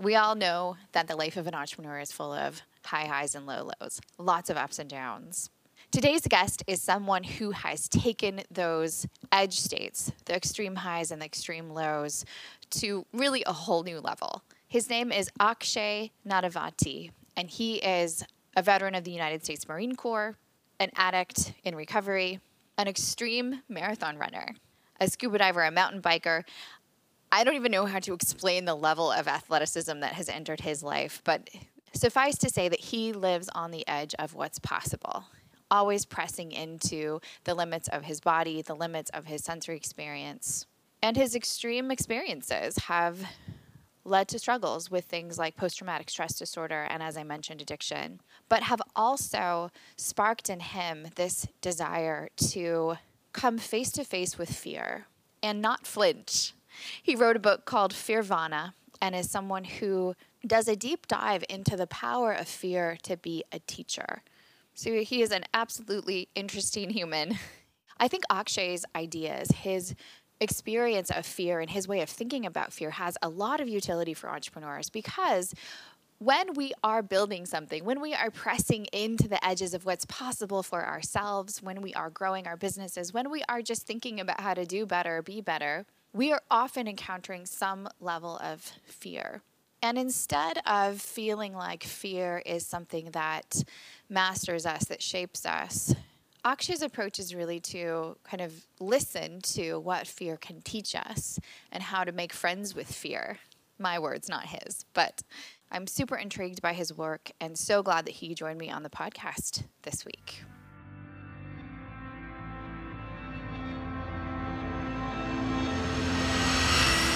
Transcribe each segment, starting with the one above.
We all know that the life of an entrepreneur is full of high highs and low lows, lots of ups and downs. Today's guest is someone who has taken those edge states, the extreme highs and the extreme lows, to really a whole new level. His name is Akshay Nanavati, and he is a veteran of the United States Marine Corps, an addict in recovery, an extreme marathon runner, a scuba diver, a mountain biker, I don't even know how to explain the level of athleticism that has entered his life, but suffice to say that he lives on the edge of what's possible, always pressing into the limits of his body, the limits of his sensory experience. And his extreme experiences have led to struggles with things like post traumatic stress disorder and, as I mentioned, addiction, but have also sparked in him this desire to come face to face with fear and not flinch he wrote a book called Fearvana and is someone who does a deep dive into the power of fear to be a teacher. So he is an absolutely interesting human. I think Akshay's ideas, his experience of fear and his way of thinking about fear has a lot of utility for entrepreneurs because when we are building something, when we are pressing into the edges of what's possible for ourselves, when we are growing our businesses, when we are just thinking about how to do better, be better, we are often encountering some level of fear. And instead of feeling like fear is something that masters us, that shapes us, Akshay's approach is really to kind of listen to what fear can teach us and how to make friends with fear. My words, not his. But I'm super intrigued by his work and so glad that he joined me on the podcast this week.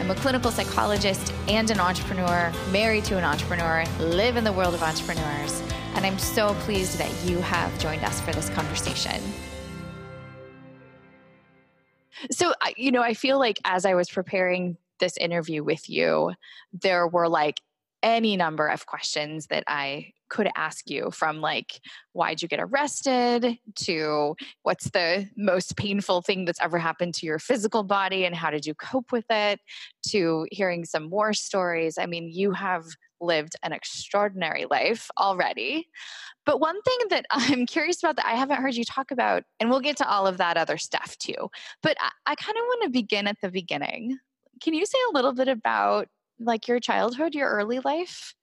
I'm a clinical psychologist and an entrepreneur, married to an entrepreneur, live in the world of entrepreneurs, and I'm so pleased that you have joined us for this conversation. So, you know, I feel like as I was preparing this interview with you, there were like any number of questions that I could ask you from like why'd you get arrested? to what's the most painful thing that's ever happened to your physical body and how did you cope with it? to hearing some more stories. I mean you have lived an extraordinary life already. But one thing that i'm curious about that i haven't heard you talk about and we'll get to all of that other stuff too but i, I kind of want to begin at the beginning. Can you say a little bit about like your childhood your early life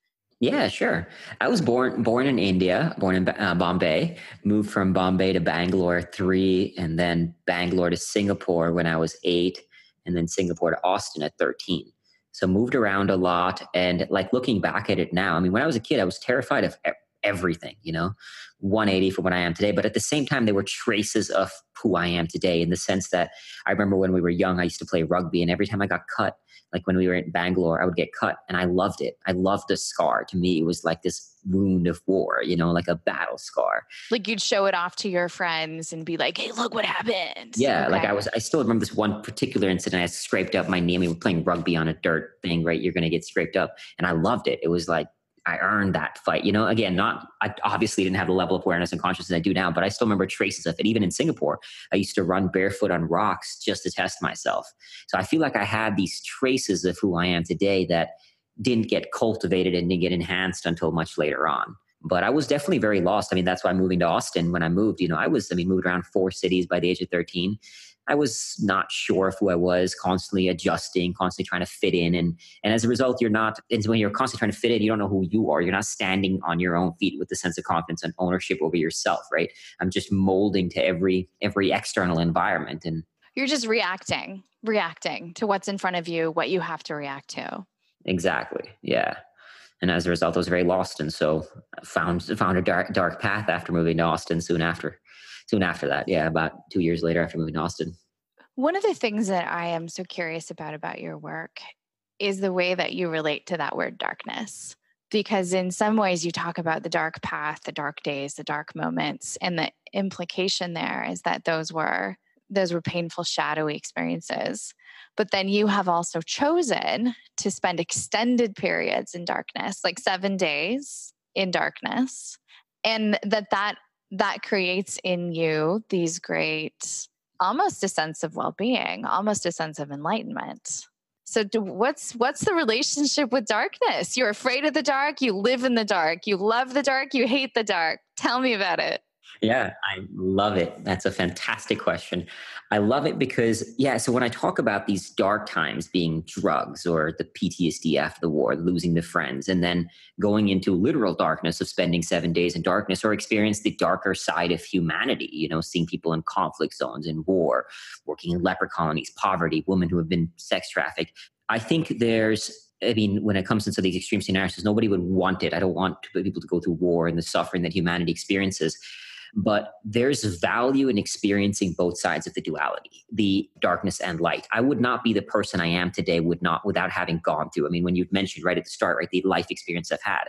yeah, sure. I was born born in India, born in uh, Bombay. Moved from Bombay to Bangalore three, and then Bangalore to Singapore when I was eight, and then Singapore to Austin at thirteen. So moved around a lot, and like looking back at it now, I mean, when I was a kid, I was terrified of everything. You know, 180 from what I am today. But at the same time, there were traces of who I am today in the sense that I remember when we were young, I used to play rugby, and every time I got cut like when we were in Bangalore, I would get cut and I loved it. I loved the scar. To me, it was like this wound of war, you know, like a battle scar. Like you'd show it off to your friends and be like, hey, look what happened. Yeah. Okay. Like I was, I still remember this one particular incident. I scraped up my knee. We were playing rugby on a dirt thing, right? You're going to get scraped up. And I loved it. It was like, I earned that fight. You know, again, not I obviously didn't have the level of awareness and consciousness I do now, but I still remember traces of it. Even in Singapore, I used to run barefoot on rocks just to test myself. So I feel like I had these traces of who I am today that didn't get cultivated and didn't get enhanced until much later on. But I was definitely very lost. I mean, that's why moving to Austin when I moved, you know, I was, I mean, moved around four cities by the age of 13. I was not sure of who I was, constantly adjusting, constantly trying to fit in. And, and as a result, you're not, and when you're constantly trying to fit in, you don't know who you are. You're not standing on your own feet with a sense of confidence and ownership over yourself, right? I'm just molding to every, every external environment. And you're just reacting, reacting to what's in front of you, what you have to react to. Exactly. Yeah. And as a result, I was very lost. And so found, found a dark, dark path after moving to Austin soon after soon after that. Yeah, about two years later after moving to Austin. One of the things that I am so curious about about your work is the way that you relate to that word darkness. Because in some ways, you talk about the dark path, the dark days, the dark moments, and the implication there is that those were those were painful shadowy experiences but then you have also chosen to spend extended periods in darkness like 7 days in darkness and that that that creates in you these great almost a sense of well-being almost a sense of enlightenment. So do, what's what's the relationship with darkness? You're afraid of the dark you live in the dark you love the dark you hate the dark. Tell me about it yeah, I love it. That's a fantastic question. I love it because, yeah, so when I talk about these dark times being drugs or the PTSD after the war, losing the friends, and then going into literal darkness of spending seven days in darkness or experience the darker side of humanity, you know, seeing people in conflict zones, in war, working in leper colonies, poverty, women who have been sex trafficked. I think there's I mean, when it comes into these extreme scenarios, nobody would want it. I don't want people to go through war and the suffering that humanity experiences but there's value in experiencing both sides of the duality the darkness and light. I would not be the person i am today would not without having gone through i mean when you mentioned right at the start right the life experience i've had.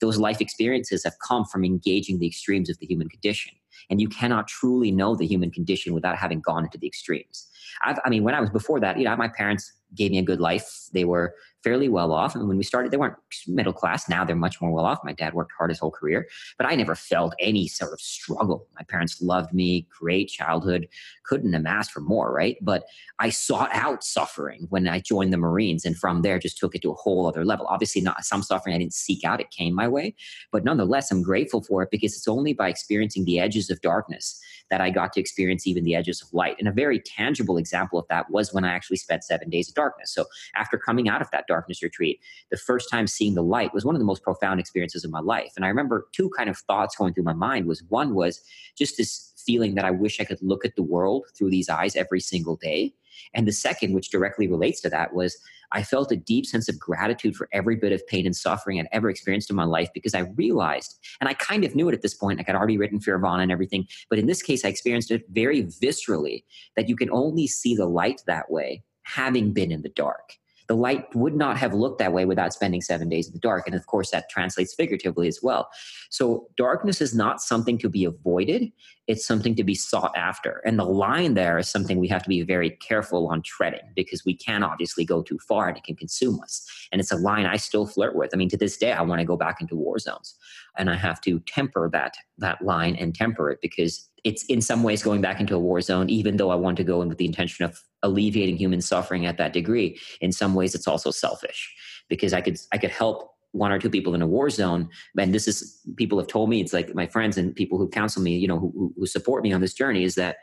Those life experiences have come from engaging the extremes of the human condition and you cannot truly know the human condition without having gone into the extremes I've, i mean when i was before that you know my parents gave me a good life they were fairly well off. And when we started, they weren't middle class. Now they're much more well off. My dad worked hard his whole career, but I never felt any sort of struggle. My parents loved me, great childhood, couldn't have asked for more, right? But I sought out suffering when I joined the Marines. And from there, just took it to a whole other level. Obviously, not some suffering I didn't seek out, it came my way. But nonetheless, I'm grateful for it because it's only by experiencing the edges of darkness that I got to experience even the edges of light. And a very tangible example of that was when I actually spent seven days of darkness. So after coming out of that darkness retreat, the first time seeing the light was one of the most profound experiences of my life. And I remember two kind of thoughts going through my mind was one was just this feeling that I wish I could look at the world through these eyes every single day. And the second, which directly relates to that, was I felt a deep sense of gratitude for every bit of pain and suffering I'd ever experienced in my life because I realized, and I kind of knew it at this point, like I'd already written Fearvana and everything, but in this case, I experienced it very viscerally that you can only see the light that way having been in the dark the light would not have looked that way without spending seven days in the dark. And of course, that translates figuratively as well. So, darkness is not something to be avoided, it's something to be sought after. And the line there is something we have to be very careful on treading because we can obviously go too far and it can consume us. And it's a line I still flirt with. I mean, to this day, I want to go back into war zones and I have to temper that, that line and temper it because it's in some ways going back into a war zone, even though I want to go in with the intention of alleviating human suffering at that degree. In some ways, it's also selfish because I could I could help one or two people in a war zone. And this is people have told me it's like my friends and people who counsel me you know who, who support me on this journey is that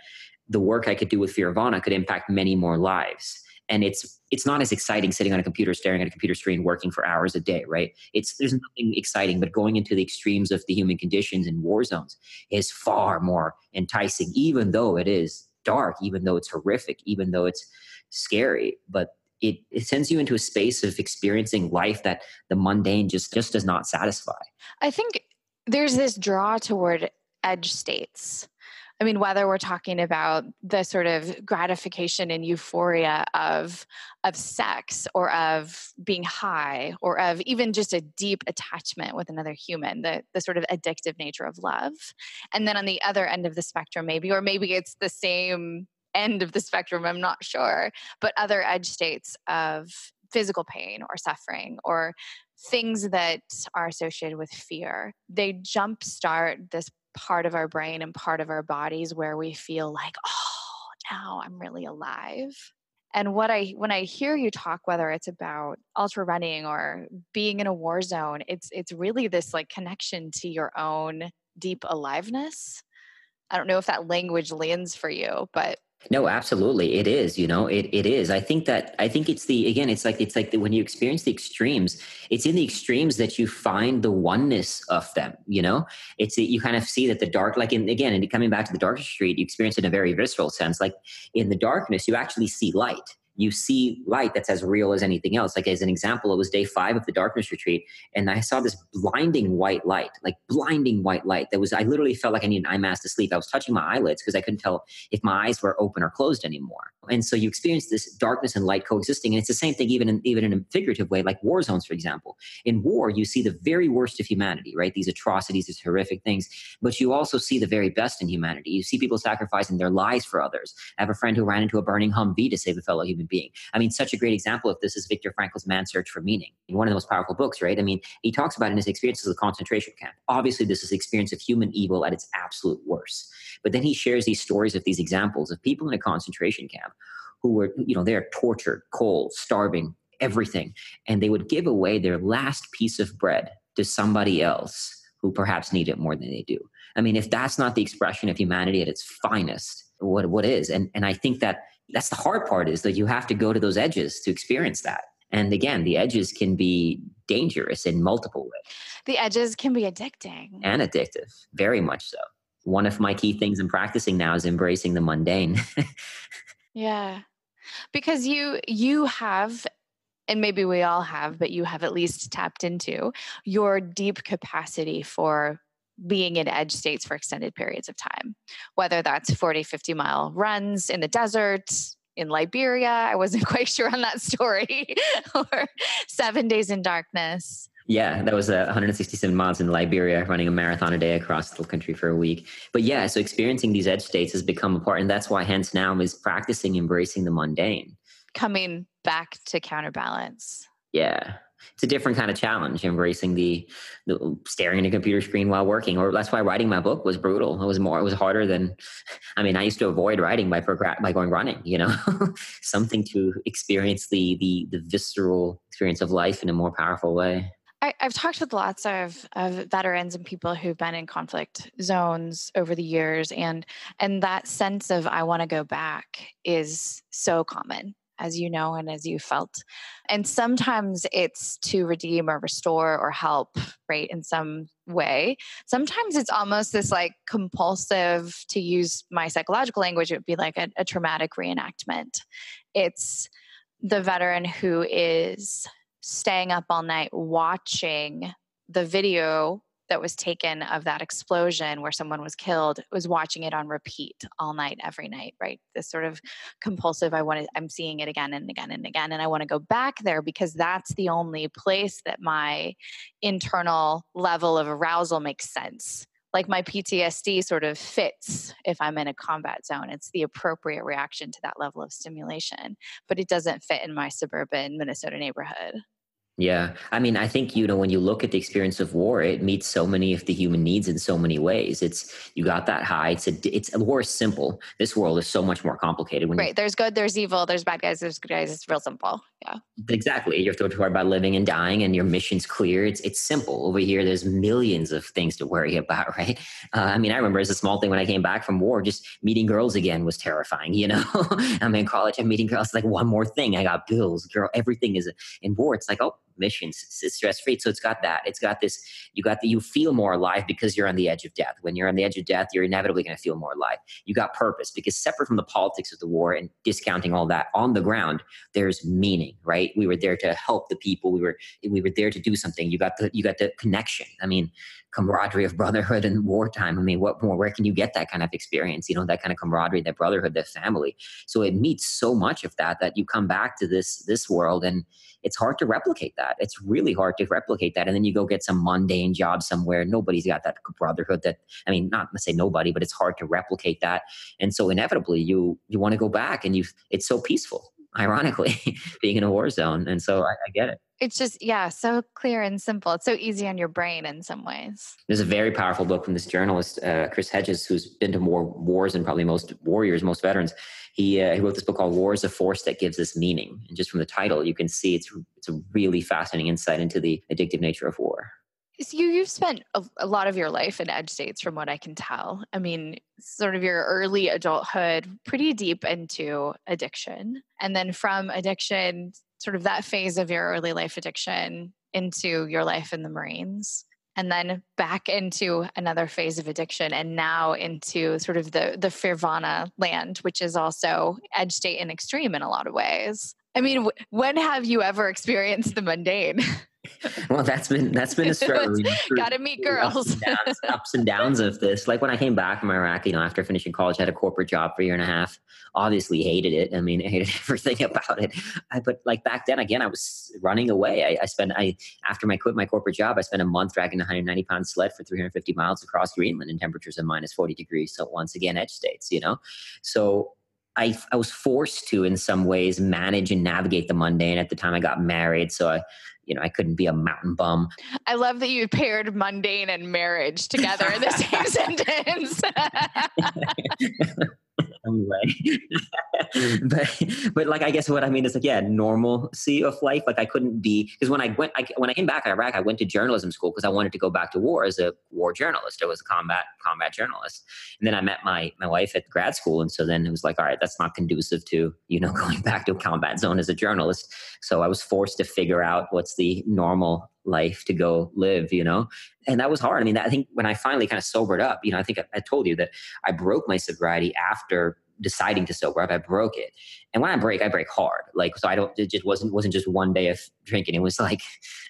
the work i could do with fearvana could impact many more lives. And it's it's not as exciting sitting on a computer staring at a computer screen working for hours a day right? It's there's nothing exciting but going into the extremes of the human conditions in war zones is far more enticing even though it is dark even though it's horrific even though it's scary but it, it sends you into a space of experiencing life that the mundane just just does not satisfy. I think there's this draw toward edge states I mean, whether we're talking about the sort of gratification and euphoria of of sex or of being high or of even just a deep attachment with another human, the, the sort of addictive nature of love. And then on the other end of the spectrum, maybe, or maybe it's the same end of the spectrum, I'm not sure, but other edge states of physical pain or suffering or things that are associated with fear. They jumpstart this part of our brain and part of our bodies where we feel like, oh, now I'm really alive. And what I when I hear you talk, whether it's about ultra running or being in a war zone, it's it's really this like connection to your own deep aliveness. I don't know if that language lands for you, but no, absolutely. It is, you know, it, it is. I think that, I think it's the, again, it's like, it's like the, when you experience the extremes, it's in the extremes that you find the oneness of them, you know, it's, that you kind of see that the dark, like in, again, and coming back to the dark retreat, you experience it in a very visceral sense. Like in the darkness, you actually see light you see light that's as real as anything else. Like as an example, it was day five of the darkness retreat, and I saw this blinding white light, like blinding white light. That was I literally felt like I needed an eye mask to sleep. I was touching my eyelids because I couldn't tell if my eyes were open or closed anymore. And so you experience this darkness and light coexisting, and it's the same thing even in even in a figurative way, like war zones, for example. In war, you see the very worst of humanity, right? These atrocities, these horrific things, but you also see the very best in humanity. You see people sacrificing their lives for others. I have a friend who ran into a burning Humvee to save a fellow human human being. I mean, such a great example of this is Viktor Frankl's Man's Search for Meaning, one of the most powerful books, right? I mean, he talks about in his experiences of the concentration camp. Obviously, this is the experience of human evil at its absolute worst. But then he shares these stories of these examples of people in a concentration camp who were, you know, they're tortured, cold, starving, everything. And they would give away their last piece of bread to somebody else who perhaps need it more than they do. I mean, if that's not the expression of humanity at its finest, what what is? And and I think that that's the hard part is that you have to go to those edges to experience that. And again, the edges can be dangerous in multiple ways. The edges can be addicting. And addictive, very much so. One of my key things in practicing now is embracing the mundane. yeah. Because you you have and maybe we all have, but you have at least tapped into your deep capacity for being in edge states for extended periods of time, whether that's 40, 50 mile runs in the desert, in Liberia. I wasn't quite sure on that story, or seven days in darkness. Yeah, that was uh, 167 miles in Liberia, running a marathon a day across the country for a week. But yeah, so experiencing these edge states has become a part, and that's why hence now is practicing embracing the mundane. Coming back to counterbalance. Yeah, it's a different kind of challenge embracing the, the staring at a computer screen while working or that's why writing my book was brutal. It was more it was harder than i mean i used to avoid writing by by going running you know? Something to experience the the the visceral experience of life in a more powerful way. I, have talked with lots of, of veterans and people who've been in conflict zones over the years, and and that sense of I want to go back is so common as you know and as you felt. And sometimes it's to redeem or restore or help, right, in some way. Sometimes it's almost this like compulsive, to use my psychological language, it would be like a, a traumatic reenactment. It's the veteran who is staying up all night watching the video that was taken of that explosion where someone was killed was watching it on repeat all night every night right this sort of compulsive i want to i'm seeing it again and again and again and i want to go back there because that's the only place that my internal level of arousal makes sense like my PTSD sort of fits if I'm in a combat zone. It's the appropriate reaction to that level of stimulation, but it doesn't fit in my suburban Minnesota neighborhood. Yeah. I mean, I think, you know, when you look at the experience of war, it meets so many of the human needs in so many ways. It's, you got that high. It's a, it's, war is simple. This world is so much more complicated. When right. You, there's good, there's evil, there's bad guys, there's good guys. It's real simple. Yeah. Exactly. You're too hard about living and dying and your mission's clear. It's, it's simple. Over here, there's millions of things to worry about, right? Uh, I mean, I remember as a small thing when I came back from war, just meeting girls again was terrifying, you know? I'm in college, I'm meeting girls, It's like one more thing. I got bills, girl, everything is in war. It's like, oh, missions it's stress free so it's got that. It's got this you got the you feel more alive because you're on the edge of death. When you're on the edge of death you're inevitably going to feel more alive. You got purpose because separate from the politics of the war and discounting all that on the ground there's meaning right? We were there to help the people. We were we were there to do something. You got the you got the connection. I mean camaraderie of brotherhood in wartime. I mean, what more? Where can you get that kind of experience? You know, that kind of camaraderie, that brotherhood, that family. So it meets so much of that that you come back to this this world, and it's hard to replicate that. It's really hard to replicate that. And then you go get some mundane job somewhere. Nobody's got that brotherhood. That I mean, not to say nobody, but it's hard to replicate that. And so inevitably, you you want to go back, and you it's so peaceful. Ironically, being in a war zone, and so I, I get it. It's just yeah so clear and simple. It's so easy on your brain in some ways. There's a very powerful book from this journalist uh, chris hedges who's been to more wars than probably most warriors most veterans. He, uh, he wrote this book called war is a force that gives us meaning. And just from the title you can see it's, it's a really fascinating insight into the addictive nature of war so you, you've spent a, a lot of your life in edge states from what i can tell i mean sort of your early adulthood pretty deep into addiction and then from addiction sort of that phase of your early life addiction into your life in the Marines. and then back into another phase of addiction and now into sort of the the Fearvana land, which is also edge state and extreme in a lot of ways. I mean, when have you ever experienced the mundane? well, that's been that's been a struggle. Got to meet girls. Ups and, downs, ups and, downs, of this. Like when I came back from Iraq, you know, after finishing college, I had a corporate job for a year and a half. Obviously, hated it. I mean, I hated everything about it. I, but like back then, again, I was running away. I, I spent I after I quit my corporate job, I spent a month dragging a 190 pound sled for 350 miles across Greenland in temperatures of minus 40 degrees. So once again, edge states. You know, so I, I was forced to in some ways manage and navigate the mundane at the time I got married. So I, you know, I couldn't be a mountain bum. I love that you paired mundane and marriage together in the same sentence. anyway. but but like I guess what I mean is like yeah, normalcy of life. Like I couldn't be because when I went I, when I came back Iraq, I went to journalism school because I wanted to go back to war as a war journalist. I was a combat combat journalist, and then I met my my wife at grad school, and so then it was like all right, that's not conducive to you know going back to a combat zone as a journalist. So I was forced to figure out what's the normal life to go live, you know? And that was hard. I mean, I think when I finally kind of sobered up, you know, I think I, I told you that I broke my sobriety after deciding to sober up. I broke it. And when I break, I break hard. Like, so I don't, it just wasn't, wasn't just one day of drinking. It was like.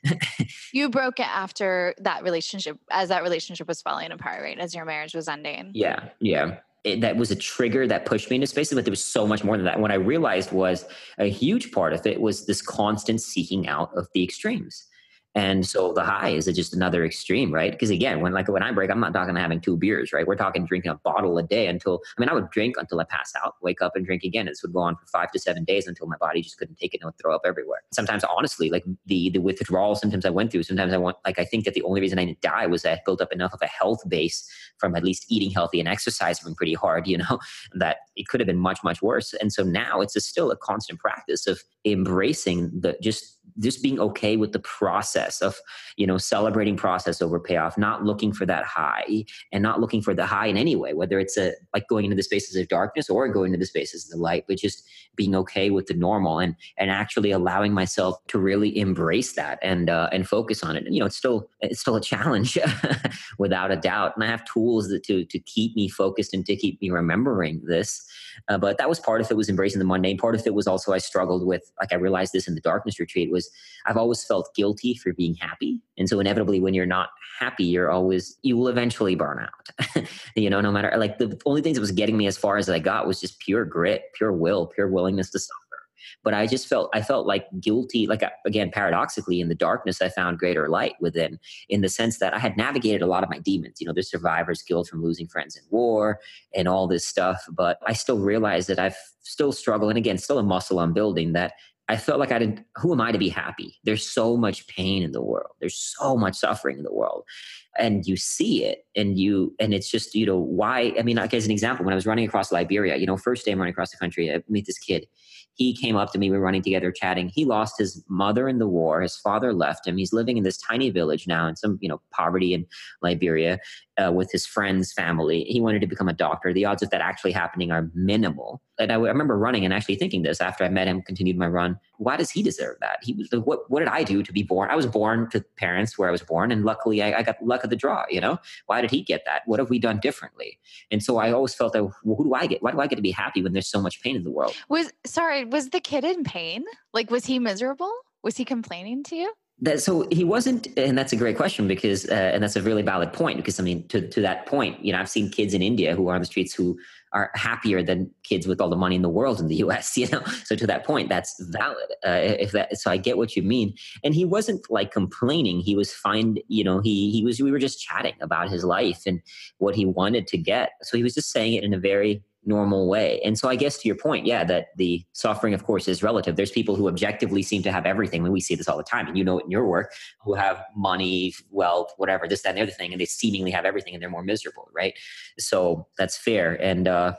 you broke it after that relationship, as that relationship was falling apart, right? As your marriage was ending. Yeah. Yeah. It, that was a trigger that pushed me into spaces, but there was so much more than that. And what I realized was a huge part of it was this constant seeking out of the extremes. And so the high is just another extreme, right? Because again, when like when I break, I'm not talking about having two beers, right? We're talking drinking a bottle a day until I mean I would drink until I pass out, wake up and drink again. This would go on for five to seven days until my body just couldn't take it and would throw up everywhere. Sometimes honestly, like the the withdrawal symptoms I went through, sometimes I want like I think that the only reason I didn't die was I built up enough of a health base from at least eating healthy and exercising pretty hard, you know, that it could have been much, much worse. And so now it's a, still a constant practice of embracing the just just being okay with the process of you know celebrating process over payoff not looking for that high and not looking for the high in any way whether it's a like going into the spaces of darkness or going into the spaces of the light but just being okay with the normal and and actually allowing myself to really embrace that and uh, and focus on it. And you know it's still it's still a challenge without a doubt. And i have tools that to to keep me focused and to keep me remembering this. Uh, but that was part of it was embracing the mundane. Part of it was also i struggled with like i realized this in the darkness retreat was i've always felt guilty for being happy. And so inevitably when you're not happy you're always you will eventually burn out. You know no matter like the only things that was getting me as far as i got was just pure grit pure will pure willingness to suffer. But i just felt i felt like guilty like again paradoxically in the darkness i found greater light within in the sense that i had navigated a lot of my demons. You know the survivor's guilt from losing friends in war and all this stuff but i still realized that i've still struggled and again still a muscle i'm building that I felt like I didn't, who am I to be happy? There's so much pain in the world. There's so much suffering in the world. And you see it and you, and it's just, you know, why? I mean, like as an example, when I was running across Liberia, you know, first day I'm running across the country, I meet this kid. He came up to me, we were running together, chatting. He lost his mother in the war. His father left him. He's living in this tiny village now in some, you know, poverty in Liberia uh, with his friend's family. He wanted to become a doctor. The odds of that actually happening are minimal. And I, remember running and actually thinking this after I met him, continued my run. Why does he deserve that? He was what? What did I do to be born? I was born to parents where I was born, and luckily I, I got luck of the draw. You know, why did he get that? What have we done differently? And so I always felt that. Well, who do I get? Why do I get to be happy when there's so much pain in the world? Was sorry, was the kid in pain? Like, was he miserable? Was he complaining to you? That, so he wasn't, and that's a great question because, uh, and that's a really valid point because I mean, to, to that point, you know, I've seen kids in India who are on the streets who are happier than kids with all the money in the world in the U.S. You know, so to that point, that's valid. Uh, if that, so I get what you mean. And he wasn't like complaining; he was fine. You know, he he was. We were just chatting about his life and what he wanted to get. So he was just saying it in a very normal way. And so I guess to your point, yeah, that the suffering, of course, is relative. There's people who objectively seem to have everything. I we see this all the time, and you know it in your work, who have money, wealth, whatever, this, that, and the other thing, and they seemingly have everything and they're more miserable, right? So that's fair. And, uh,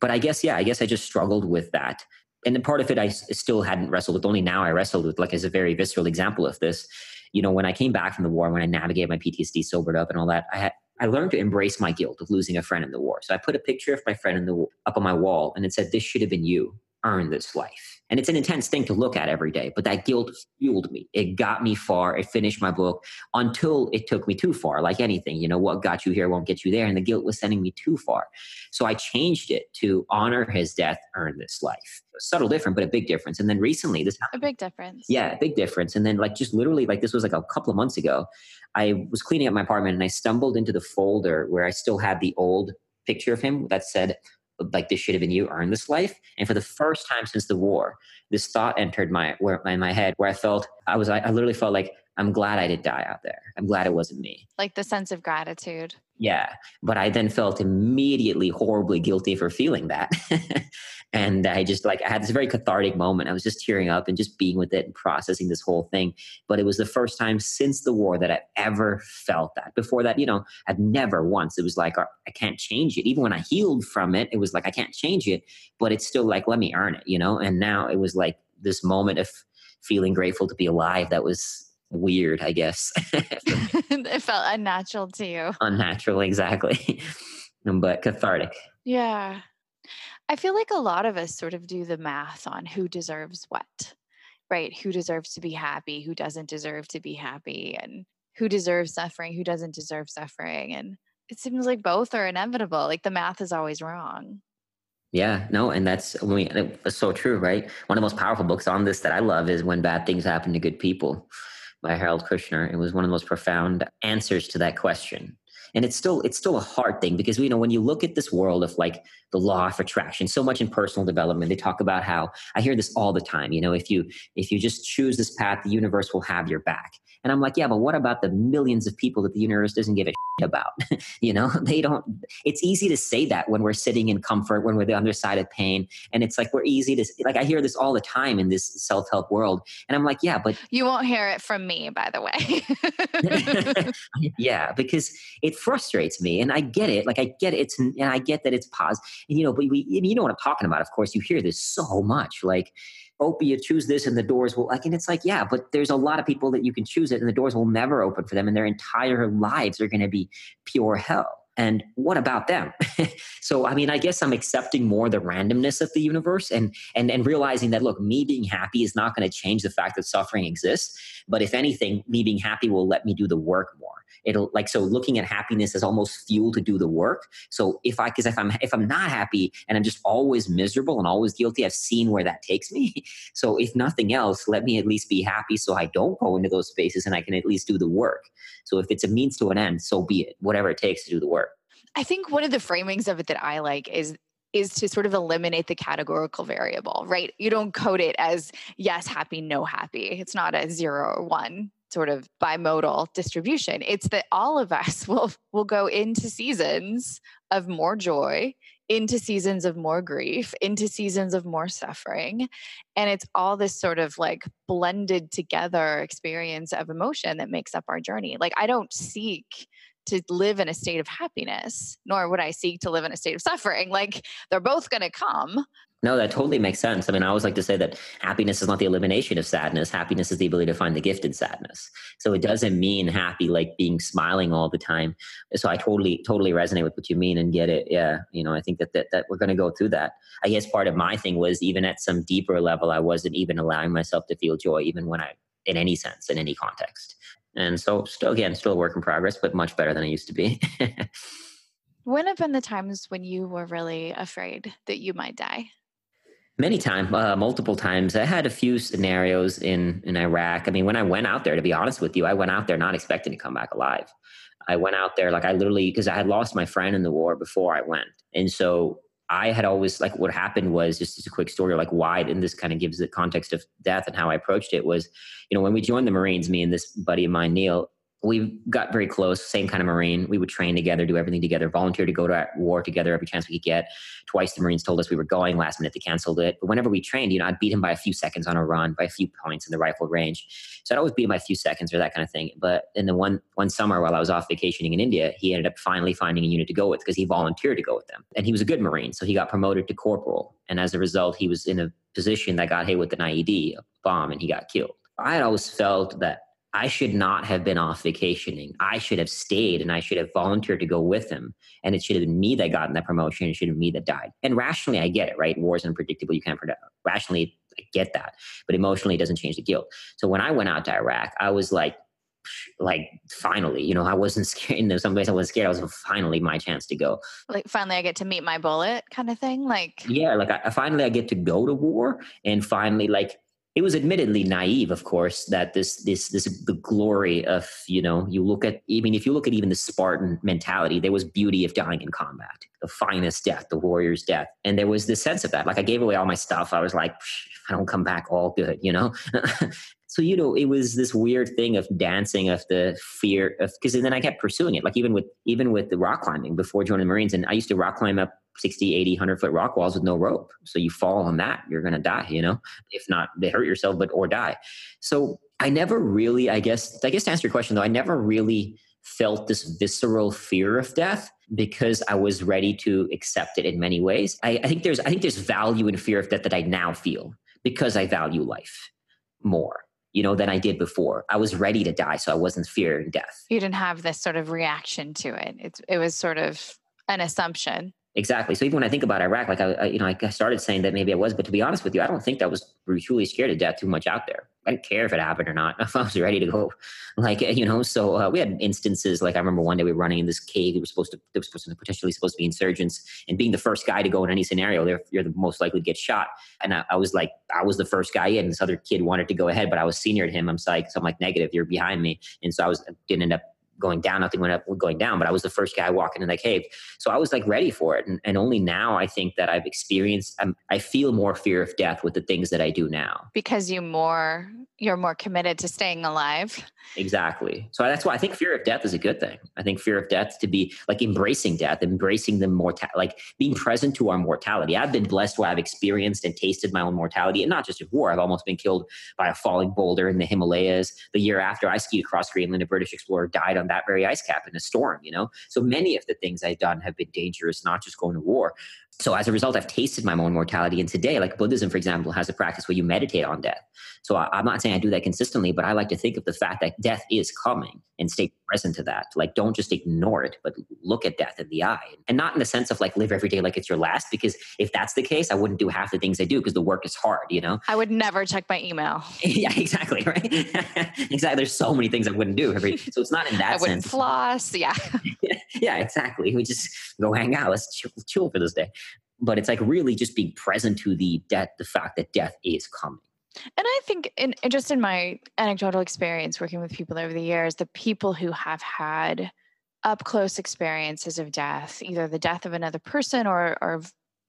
but I guess, yeah, I guess I just struggled with that. And then part of it I still hadn't wrestled with. Only now I wrestled with, like, as a very visceral example of this. You know, when I came back from the war, when I navigated my PTSD, sobered up, and all that, I had I learned to embrace my guilt of losing a friend in the war. So I put a picture of my friend in the up on my wall, and it said, "This should have been you. Earn this life." And it's an intense thing to look at every day, but that guilt fueled me. It got me far. It finished my book until it took me too far, like anything. You know, what got you here won't get you there. And the guilt was sending me too far. So I changed it to honor his death, earn this life. Subtle difference, but a big difference. And then recently, this a big difference. Yeah, a big difference. And then, like, just literally, like, this was like a couple of months ago. I was cleaning up my apartment and I stumbled into the folder where I still had the old picture of him that said like this should have been you earn this life. And for the first time since the war this thought entered my where my, my head where i felt i was I literally felt like i'm glad i didn't die out there. I'm glad it wasn't me. Like the sense of gratitude. Yeah. But i then felt immediately horribly guilty for feeling that. And i just like i had this very cathartic moment. I was just tearing up and just being with it and processing this whole thing. But it was the first time since the war that i ever felt that. Before that you know i'd never once it was like uh, i can't change it. Even when i healed from it it was like i can't change it. But it's still like let me earn it you know? And now it was like this moment of feeling grateful to be alive that was weird i guess it felt unnatural to you unnatural exactly um, but cathartic yeah I feel like a lot of us sort of do the math on who deserves what, right? Who deserves to be happy, who doesn't deserve to be happy, and who deserves suffering, who doesn't deserve suffering. And it seems like both are inevitable. Like the math is always wrong. Yeah, no, and that's I mean, so true, right? One of the most powerful books on this that I love is When Bad Things Happen to Good People by Harold Kushner. It was one of the most profound answers to that question and it's still it's still a hard thing because you know when you look at this world of like the law of attraction so much in personal development they talk about how i hear this all the time you know if you if you just choose this path the universe will have your back and I'm like, yeah, but what about the millions of people that the universe doesn't give a about? you know, they don't. It's easy to say that when we're sitting in comfort, when we're the other side of pain, and it's like we're easy to like. I hear this all the time in this self help world, and I'm like, yeah, but you won't hear it from me, by the way. yeah, because it frustrates me, and I get it. Like I get it. It's and I get that it's pause, and you know, but we, you know what I'm talking about. Of course, you hear this so much, like Opie, you choose this and the doors will like and it's like yeah but there's a lot of people that you can choose it and the doors will never open for them and their entire lives are going to be pure hell and what about them? So i mean i guess i'm accepting more the randomness of the universe and and and realizing that look me being happy is not going to change the fact that suffering exists but if anything me being happy will let me do the work more. It'll like so looking at happiness as almost fuel to do the work. So if i because if i'm if i'm not happy and i'm just always miserable and always guilty i've seen where that takes me. So if nothing else let me at least be happy so i don't go into those spaces and i can at least do the work. So if it's a means to an end so be it whatever it takes to do the work i think one of the framings of it that i like is is to sort of eliminate the categorical variable, right? You don't code it as yes, happy, no happy. It's not a zero or one sort of bimodal distribution. It's that all of us will will go into seasons of more joy, into seasons of more grief, into seasons of more suffering. And it's all this sort of like blended together experience of emotion that makes up our journey. Like I don't seek to live in a state of happiness, nor would I seek to live in a state of suffering. Like they're both going to come, no, that totally makes sense. I mean, I always like to say that happiness is not the elimination of sadness. Happiness is the ability to find the gift in sadness. So it doesn't mean happy like being smiling all the time. So I totally, totally resonate with what you mean and get it. Yeah. You know, I think that, that, that we're going to go through that. I guess part of my thing was even at some deeper level, I wasn't even allowing myself to feel joy, even when I, in any sense, in any context. And so still, again, still a work in progress, but much better than I used to be. when have been the times when you were really afraid that you might die? Many times, uh, multiple times. I had a few scenarios in in Iraq. I mean, when I went out there, to be honest with you, I went out there not expecting to come back alive. I went out there like I literally because I had lost my friend in the war before I went, and so I had always like what happened was just, a quick story like why and this kind of gives the context of death and how I approached it was you know when we joined the Marines, me and this buddy of mine Neil, we got very close, same kind of Marine. We would train together, do everything together, volunteer to go to war together every chance we could get. Twice the Marines told us we were going, last minute they canceled it. But whenever we trained, you know, I'd beat him by a few seconds on a run, by a few points in the rifle range. So I'd always beat him by a few seconds or that kind of thing. But in the one one summer while I was off vacationing in India, he ended up finally finding a unit to go with because he volunteered to go with them. And he was a good Marine, so he got promoted to corporal. And as a result, he was in a position that got hit with an IED, a bomb, and he got killed. I had always felt that I should not have been off vacationing. I should have stayed and I should have volunteered to go with him. And it should have been me that got in that promotion. It should have been me that died. And rationally, I get it, right? War is unpredictable. You can't predict. Rationally, I get that. But emotionally, it doesn't change the guilt. So when I went out to Iraq, I was like, like finally, you know, I wasn't scared. In some ways, I wasn't scared. I was finally my chance to go. Like finally, I get to meet my bullet, kind of thing. Like yeah, like I, finally I get to go to war, and finally, like it was admittedly naive, of course, that this this this the glory of you know you look at I mean if you look at even the Spartan mentality, there was beauty of dying in combat, the finest death, the warrior's death, and there was this sense of that. Like I gave away all my stuff. I was like, I don't come back, all good, you know. so you know it was this weird thing of dancing of the fear of because then i kept pursuing it like even with even with the rock climbing before joining the marines and i used to rock climb up 60 80 100 foot rock walls with no rope so you fall on that you're going to die you know if not they hurt yourself but or die so i never really i guess i guess to answer your question though i never really felt this visceral fear of death because I was ready to accept it in many ways. I, I, think there's I think there's value in fear of death that I now feel because I value life more you know, than I did before. I was ready to die, so I wasn't fearing death. You didn't have this sort of reaction to it. It, it was sort of an assumption. Exactly. So even when I think about Iraq, like I, I, you know, I started saying that maybe I was, but to be honest with you, I don't think that was truly scared of death too much out there. I didn't care if it happened or not. If I was ready to go, like you know. So uh, we had instances like I remember one day we were running in this cave. We were supposed to, there was supposed to, potentially supposed to be insurgents, and being the first guy to go in any scenario, you're the most likely to get shot. And I, I, was like, I was the first guy in. This other kid wanted to go ahead, but I was senior to him. I'm like, so I'm like negative. You're behind me, and so I was didn't end up going down. Nothing went up going down, but I was the first guy walking in that cave. So I was like ready for it. And, and only now I think that I've experienced, I'm, I feel more fear of death with the things that I do now. Because you more, you're more committed to staying alive. Exactly. So that's why I think fear of death is a good thing. I think fear of death to be like embracing death, embracing the mortality, like being present to our mortality. I've been blessed where I've experienced and tasted my own mortality, and not just in war. I've almost been killed by a falling boulder in the Himalayas. The year after I skied across Greenland, a British explorer died on that very ice cap in a storm. You know, so many of the things I've done have been dangerous, not just going to war. So as a result, I've tasted my own mortality. And today, like Buddhism, for example, has a practice where you meditate on death. So I, am not saying I do that consistently, but I like to think of the fact that death is coming and stay present to that. Like, don't just ignore it, but look at death in the eye. And not in the sense of like live every day like it's your last, because if that's the case, I wouldn't do half the things I do because the work is hard, you know? I would never check my email. yeah, exactly. Right. exactly. There's so many things I wouldn't do every, so it's not in that I wouldn't sense. floss. Yeah. yeah, exactly. We just go hang out. Let's chill, chill for this day but it's like really just being present to the death, the fact that death is coming. And I think, in, just in my anecdotal experience working with people over the years, the people who have had up close experiences of death, either the death of another person or, or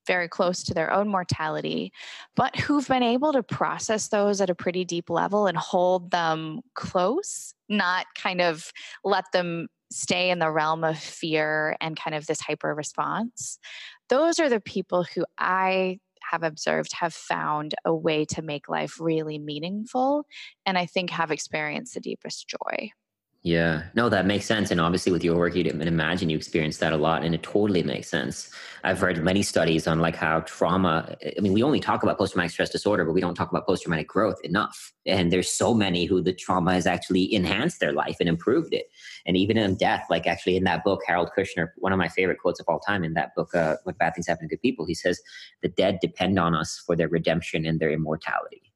very close to their own mortality, but who've been able to process those at a pretty deep level and hold them close, not kind of let them stay in the realm of fear and kind of this hyper response those are the people who I have observed have found a way to make life really meaningful and I think have experienced the deepest joy. Yeah, no, that makes sense. And obviously, with your work, you'd imagine you experience that a lot, and it totally makes sense. I've read many studies on like how trauma. I mean, we only talk about post traumatic stress disorder, but we don't talk about post traumatic growth enough. And there's so many who the trauma has actually enhanced their life and improved it. And even in death, like actually in that book, Harold Kushner, one of my favorite quotes of all time in that book, uh, "What Bad Things Happen to Good People," he says, "The dead depend on us for their redemption and their immortality."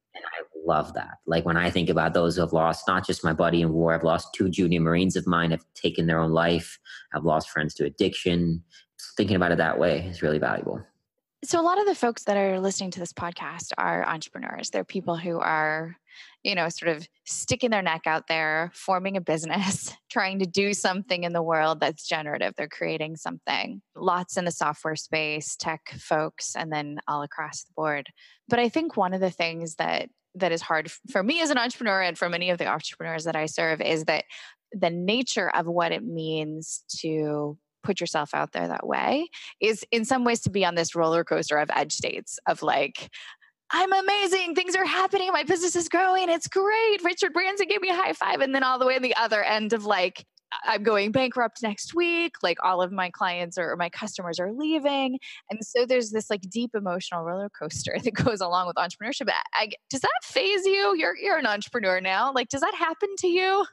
Love that. Like when I think about those who have lost not just my buddy in war, I've lost two junior Marines of mine have taken their own life. I've lost friends to addiction. Thinking about it that way is really valuable. So, a lot of the folks that are listening to this podcast are entrepreneurs. They're people who are, you know, sort of sticking their neck out there, forming a business, trying to do something in the world that's generative. They're creating something. Lots in the software space, tech folks, and then all across the board. But I think one of the things that that is hard for me as an entrepreneur and for many of the entrepreneurs that I serve is that the nature of what it means to put yourself out there that way is in some ways to be on this roller coaster of edge states of like I'm amazing. Things are happening. My business is growing. It's great. Richard Branson gave me a high five. And then all the way on the other end of like, I'm going bankrupt next week. Like all of my clients or my customers are leaving. And so there's this like deep emotional roller coaster that goes along with entrepreneurship. I, does that phase you? You're, you're an entrepreneur now. Like, does that happen to you?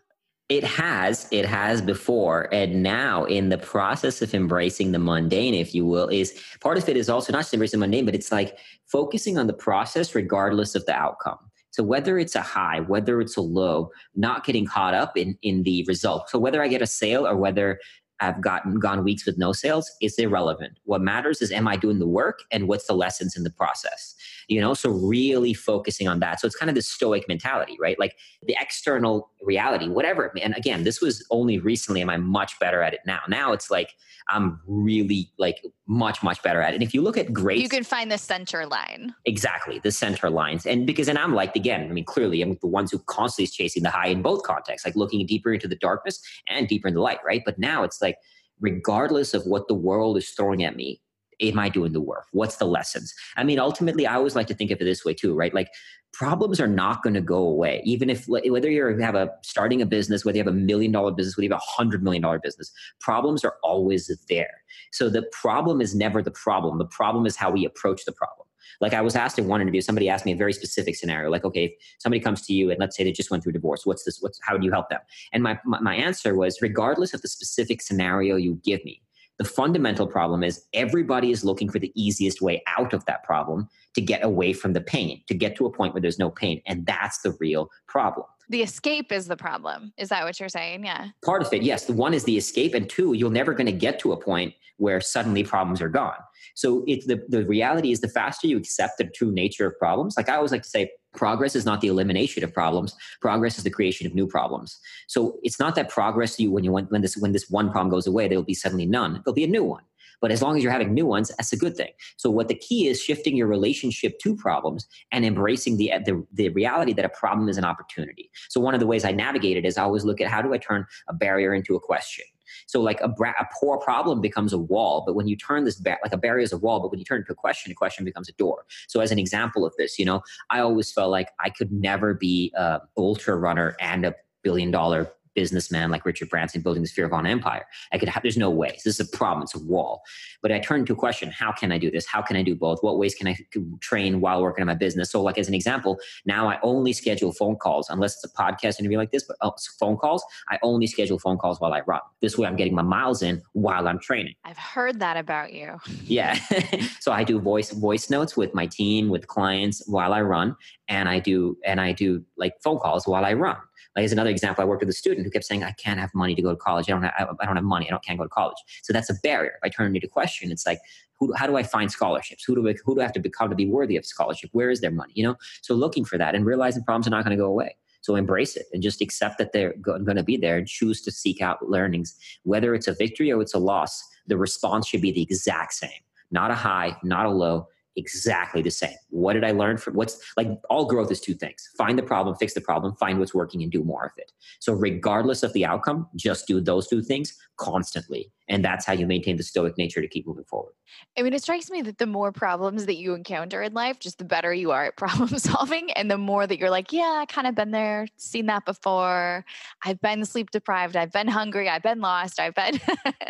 It has, it has before. And now, in the process of embracing the mundane, if you will, is part of it is also not just embracing the mundane, but it's like focusing on the process regardless of the outcome. So whether it's a high, whether it's a low, not getting caught up in in the result. So whether I get a sale or whether I've gotten gone weeks with no sales is irrelevant. What matters is am I doing the work and what's the lessons in the process? You know, so really focusing on that. So it's kind of this stoic mentality, right? Like the external reality, whatever. And again, this was only recently am I much better at it now. Now it's like I'm really like much, much better at it. And if you look at great You can find the center line. Exactly, the center lines. And because and I'm like again, I mean, clearly I'm the ones who constantly is chasing the high in both contexts, like looking deeper into the darkness and deeper in the light, right? But now it's like regardless of what the world is throwing at me, am I doing the work? What's the lessons? I mean, ultimately, I always like to think of it this way too, right? Like problems are not going to go away even if whether you have a starting a business whether you have a million dollar business whether you have a hundred million dollar business problems are always there so the problem is never the problem the problem is how we approach the problem like i was asked in one interview somebody asked me a very specific scenario like okay if somebody comes to you and let's say they just went through divorce what's this what's how do you help them and my, my, my answer was regardless of the specific scenario you give me the fundamental problem is everybody is looking for the easiest way out of that problem to get away from the pain, to get to a point where there's no pain. And that's the real problem. The escape is the problem. Is that what you're saying? Yeah. Part of it, yes. The one is the escape, and two, you're never going to get to a point where suddenly problems are gone. So it's the, the reality is the faster you accept the true nature of problems, like I always like to say, progress is not the elimination of problems progress is the creation of new problems so it's not that progress you when you when this when this one problem goes away there will be suddenly none there'll be a new one but as long as you're having new ones that's a good thing. So what the key is shifting your relationship to problems and embracing the the, the reality that a problem is an opportunity. So one of the ways i navigate it is i always look at how do i turn a barrier into a question. So like a, bra- a poor problem becomes a wall, but when you turn this back, like a barrier is a wall, but when you turn it to a question, a question becomes a door. So as an example of this, you know, I always felt like I could never be a ultra runner and a billion dollar businessman like Richard Branson building this Fearvana empire. I could have, there's no way. This is a problem. It's a wall. But I turned to a question, how can I do this? How can I do both? What ways can I train while working on my business? So like as an example, now I only schedule phone calls unless it's a podcast interview like this, but oh, phone calls, I only schedule phone calls while I run. This way I'm getting my miles in while I'm training. I've heard that about you. Yeah. so I do voice voice notes with my team, with clients while I run and I do and I do like phone calls while I run. Like as another example, I worked with a student who kept saying, "I can't have money to go to college. I don't have, I don't have money. I don't can't go to college." So that's a barrier. I turn it into question, it's like, who, how do I find scholarships? Who do I, who do I have to become to be worthy of scholarship? Where is their money? You know, so looking for that and realizing problems are not going to go away. So embrace it and just accept that they're going to be there and choose to seek out learnings. Whether it's a victory or it's a loss, the response should be the exact same. Not a high, not a low, exactly the same. What did I learn from what's like all growth is two things find the problem, fix the problem, find what's working, and do more of it. So, regardless of the outcome, just do those two things constantly. And that's how you maintain the stoic nature to keep moving forward. I mean, it strikes me that the more problems that you encounter in life, just the better you are at problem solving. And the more that you're like, yeah, I kind of been there, seen that before. I've been sleep deprived. I've been hungry. I've been lost. I've been,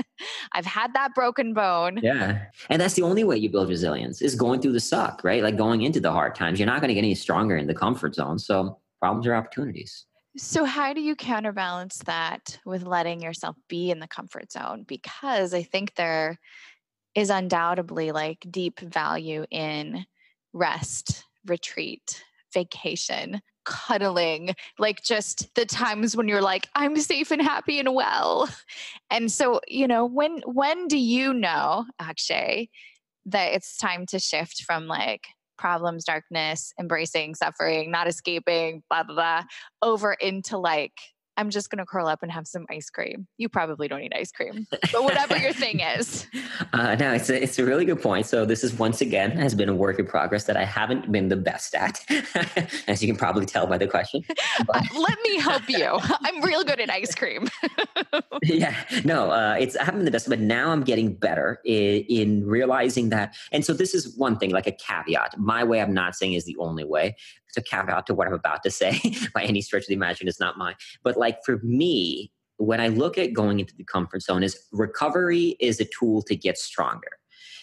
I've had that broken bone. Yeah. And that's the only way you build resilience is going through the suck, right? Like going into the hard times. You're not going to get any stronger in the comfort zone. So problems are opportunities. So, how do you counterbalance that with letting yourself be in the comfort zone? Because I think there is undoubtedly like deep value in rest, retreat, vacation, cuddling, like just the times when you're like, I'm safe and happy and well. And so, you know, when when do you know, Akshay, that it's time to shift from like problems, darkness, embracing suffering, not escaping, blah, blah, blah, over into like I'm just going to curl up and have some ice cream. You probably don't eat ice cream, but whatever your thing is. Uh, no, it's a, it's a really good point. So this is once again has been a work in progress that I haven't been the best at, as you can probably tell by the question. Uh, let me help you. I'm real good at ice cream. yeah, no, uh, it's I haven't been the best, but now I'm getting better in, in realizing that. And so this is one thing, like a caveat. My way, I'm not saying is the only way a caveat to what I'm about to say by any stretch of the imagination. It's not mine. But like for me, when I look at going into the comfort zone, is recovery is a tool to get stronger.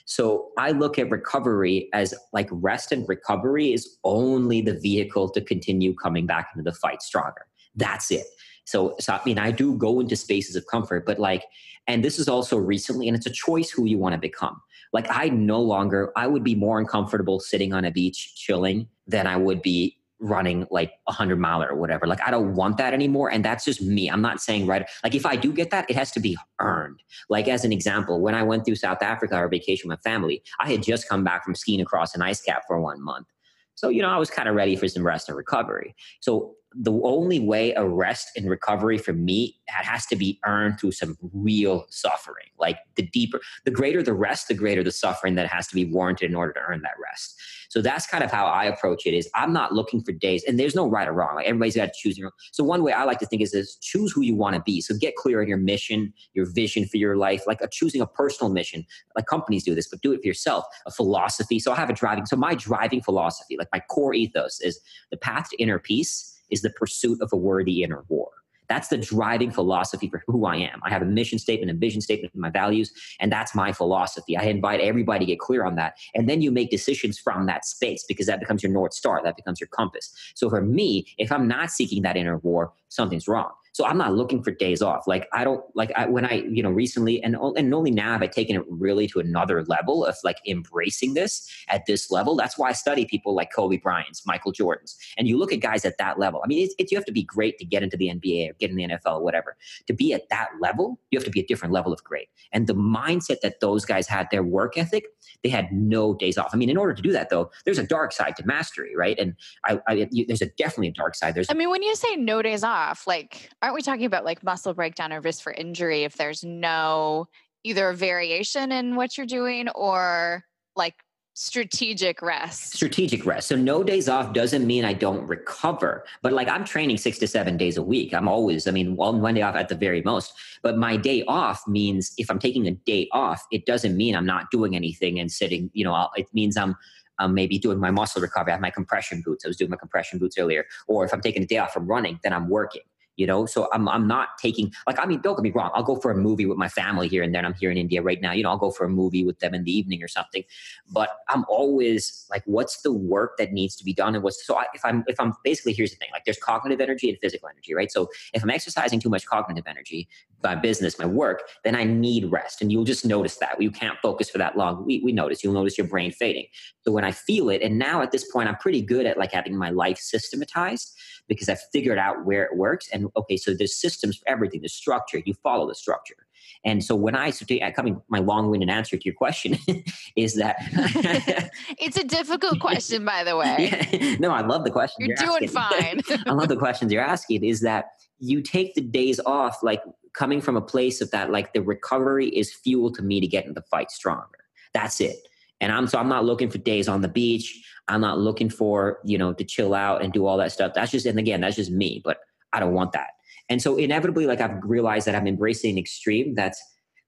So I look at recovery as like rest and recovery is only the vehicle to continue coming back into the fight stronger. That's it. So, so I mean, I do go into spaces of comfort, but like, and this is also recently, and it's a choice who you want to become. Like, I no longer, I would be more uncomfortable sitting on a beach chilling than I would be running like a hundred mile or whatever. Like I don't want that anymore. And that's just me. I'm not saying right. Like if I do get that, it has to be earned. Like as an example, when I went through South Africa or vacation with my family, I had just come back from skiing across an ice cap for one month. So, you know, I was kind of ready for some rest and recovery. So the only way a rest and recovery for me has to be earned through some real suffering. Like the deeper, the greater the rest, the greater the suffering that has to be warranted in order to earn that rest. So that's kind of how I approach it. Is I'm not looking for days, and there's no right or wrong. Like everybody's got to choose your. Own. So one way I like to think is this: choose who you want to be. So get clear on your mission, your vision for your life, like a, choosing a personal mission. Like companies do this, but do it for yourself. A philosophy. So I have a driving. So my driving philosophy, like my core ethos, is the path to inner peace is the pursuit of a worthy inner war. That's the driving philosophy for who I am. I have a mission statement, a vision statement, my values, and that's my philosophy. I invite everybody to get clear on that. And then you make decisions from that space because that becomes your North Star, that becomes your compass. So for me, if I'm not seeking that inner war, something's wrong. So I'm not looking for days off. Like I don't like I, when I you know recently and oh, and only now have I taken it really to another level of like embracing this at this level. That's why I study people like Kobe Bryant's, Michael Jordan's, and you look at guys at that level. I mean, it's, it's, you have to be great to get into the NBA or get in the NFL or whatever. To be at that level, you have to be a different level of great. And the mindset that those guys had, their work ethic, they had no days off. I mean, in order to do that though, there's a dark side to mastery, right? And I, I you, there's a definitely a dark side. There's I mean, when you say no days off, like aren't we talking about like muscle breakdown or risk for injury if there's no either a variation in what you're doing or like strategic rest strategic rest so no days off doesn't mean i don't recover but like i'm training six to seven days a week i'm always i mean one, one day off at the very most but my day off means if i'm taking a day off it doesn't mean i'm not doing anything and sitting you know I'll, it means i'm um, maybe doing my muscle recovery. I have my compression boots. I was doing my compression boots earlier. Or if I'm taking a day off from running, then I'm working you know? So i'm, I'm not taking like i mean don't get me wrong i'll go for a movie with my family here and then i'm here in india right now you know i'll go for a movie with them in the evening or something. But i'm always like what's the work that needs to be done and what's so I, if i'm if i'm basically here's the thing like there's cognitive energy and physical energy right? So if i'm exercising too much cognitive energy my business my work then i need rest and you'll just notice that. You can't focus for that long. We, we notice you'll notice your brain fading. So when i feel it and now at this point i'm pretty good at like having my life systematized because I've figured out where it works. And okay, so there's systems for everything, the structure, you follow the structure. And so when I, so to, uh, coming, my long-winded answer to your question is that it's a difficult question, by the way. Yeah, no, I love the question. You're, you're doing fine. I love the questions you're asking. Is that you take the days off, like coming from a place of that, like the recovery is fuel to me to get in the fight stronger. That's it. And I'm so I'm not looking for days on the beach. I'm not looking for, you know, to chill out and do all that stuff. That's just, and again, that's just me, but I don't want that. And so inevitably, like I've realized that I'm embracing extreme that's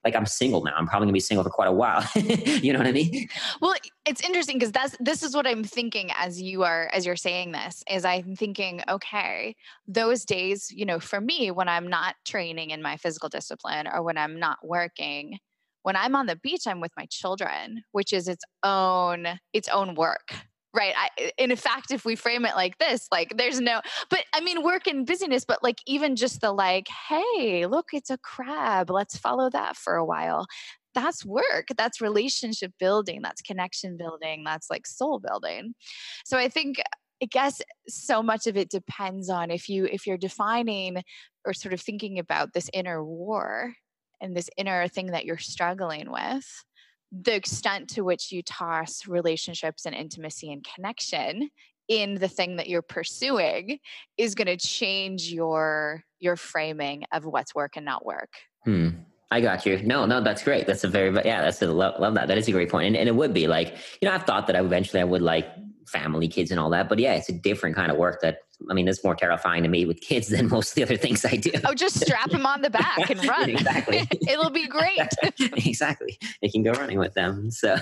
like I'm single now. I'm probably gonna be single for quite a while. you know what I mean? Well, it's interesting because that's this is what I'm thinking as you are as you're saying this is I'm thinking, okay, those days, you know, for me when I'm not training in my physical discipline or when I'm not working, when I'm on the beach, I'm with my children, which is its own its own work right I, in fact if we frame it like this like there's no but i mean work and busyness but like even just the like hey look it's a crab let's follow that for a while. That's work that's relationship building that's connection building that's like soul building. So i think i guess so much of it depends on if you if you're defining or sort of thinking about this inner war and this inner thing that you're struggling with the extent to which you toss relationships and intimacy and connection in the thing that you're pursuing is going to change your your framing of what's work and not work hmm. I got you. No, no, that's great. That's a very, yeah, that's a love, love that. That is a great point. And, and it would be like, you know, I've thought that I eventually I would like family, kids, and all that. But yeah, it's a different kind of work that I mean, it's more terrifying to me with kids than most of the other things I do. Oh, just strap them on the back and run. exactly. It'll be great. exactly. You can go running with them. So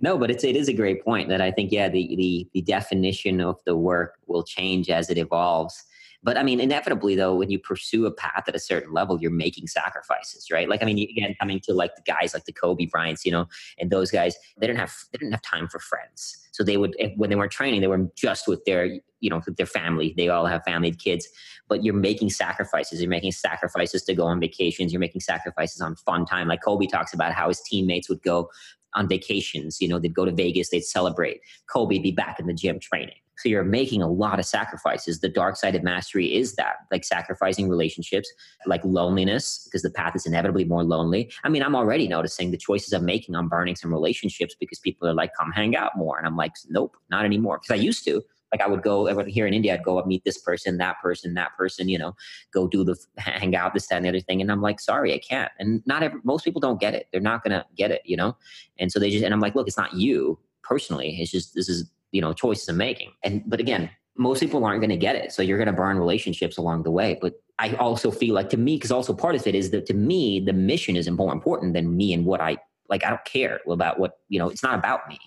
no, but it's it is a great point that I think yeah the the the definition of the work will change as it evolves. But I mean, inevitably though, when you pursue a path at a certain level, you're making sacrifices, right? Like, I mean, again, coming to like the guys like the Kobe Bryants, you know, and those guys, they didn't have they didn't have time for friends. So they would when they weren't training, they were just with their you know with their family. They all have family, kids. But you're making sacrifices. You're making sacrifices to go on vacations. You're making sacrifices on fun time. Like Kobe talks about how his teammates would go on vacations. You know, they'd go to Vegas, they'd celebrate. Kobe be back in the gym training. So you're making a lot of sacrifices. The dark side of mastery is that, like sacrificing relationships, like loneliness, because the path is inevitably more lonely. I mean, I'm already noticing the choices I'm making. I'm burning some relationships because people are like, come hang out more. And I'm like, nope, not anymore. Because I used to. Like I would go here in India, I'd go up meet this person, that person, that person, you know, go do the hang out, this, that, and the other thing. And I'm like, sorry, I can't. And not every, most people don't get it. They're not gonna get it, you know? And so they just and I'm like, look, it's not you personally. It's just this is you know choices I'm making. And but again, most people aren't going to get it. So you're going to burn relationships along the way. But I also feel like to me, because also part of it is that to me, the mission is more important than me and what I like. I don't care about what, you know, it's not about me.